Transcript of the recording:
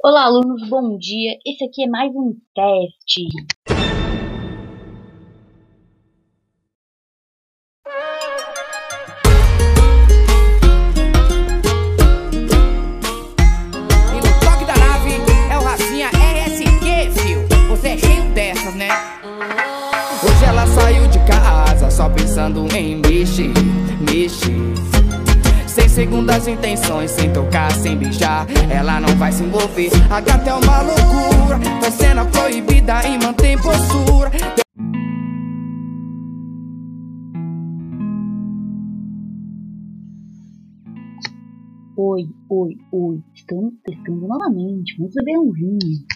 Olá, alunos, bom dia. Esse aqui é mais um teste. E no toque da nave é o Racinha RSQ, fio. Você é cheio dessas, né? Hoje ela saiu de casa só pensando em mexer, mexer. Sem segundas intenções, sem tocar, sem beijar Ela não vai se envolver, a gata é uma loucura Faz cena proibida e mantém postura Oi, oi, oi. Estamos testando novamente. Vamos beber um vinho.